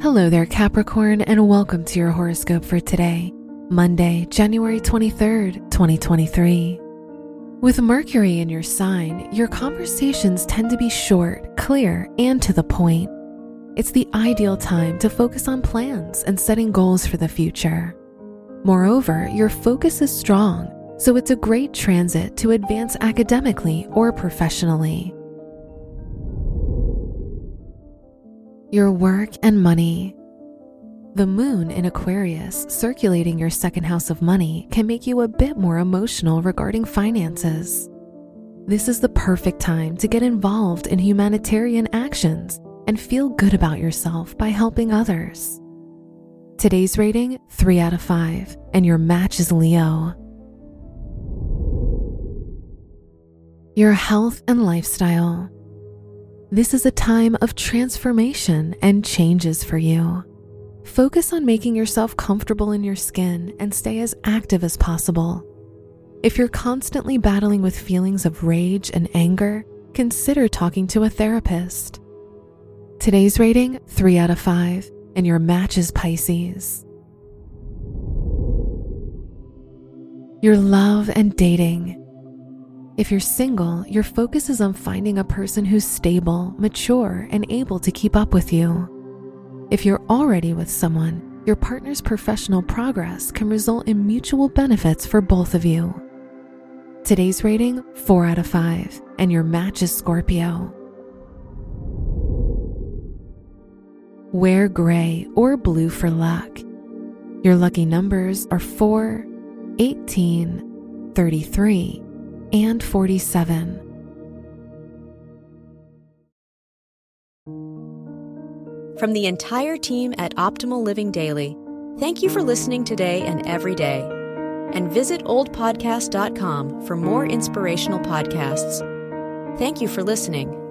Hello there, Capricorn, and welcome to your horoscope for today, Monday, January 23rd, 2023. With Mercury in your sign, your conversations tend to be short, clear, and to the point. It's the ideal time to focus on plans and setting goals for the future. Moreover, your focus is strong, so it's a great transit to advance academically or professionally. Your work and money. The moon in Aquarius circulating your second house of money can make you a bit more emotional regarding finances. This is the perfect time to get involved in humanitarian actions and feel good about yourself by helping others. Today's rating 3 out of 5, and your match is Leo. Your health and lifestyle. This is a time of transformation and changes for you. Focus on making yourself comfortable in your skin and stay as active as possible. If you're constantly battling with feelings of rage and anger, consider talking to a therapist. Today's rating 3 out of 5, and your match is Pisces. Your love and dating. If you're single, your focus is on finding a person who's stable, mature, and able to keep up with you. If you're already with someone, your partner's professional progress can result in mutual benefits for both of you. Today's rating 4 out of 5, and your match is Scorpio. Wear gray or blue for luck. Your lucky numbers are 4, 18, 33, and 47. From the entire team at Optimal Living Daily, thank you for listening today and every day. And visit oldpodcast.com for more inspirational podcasts. Thank you for listening.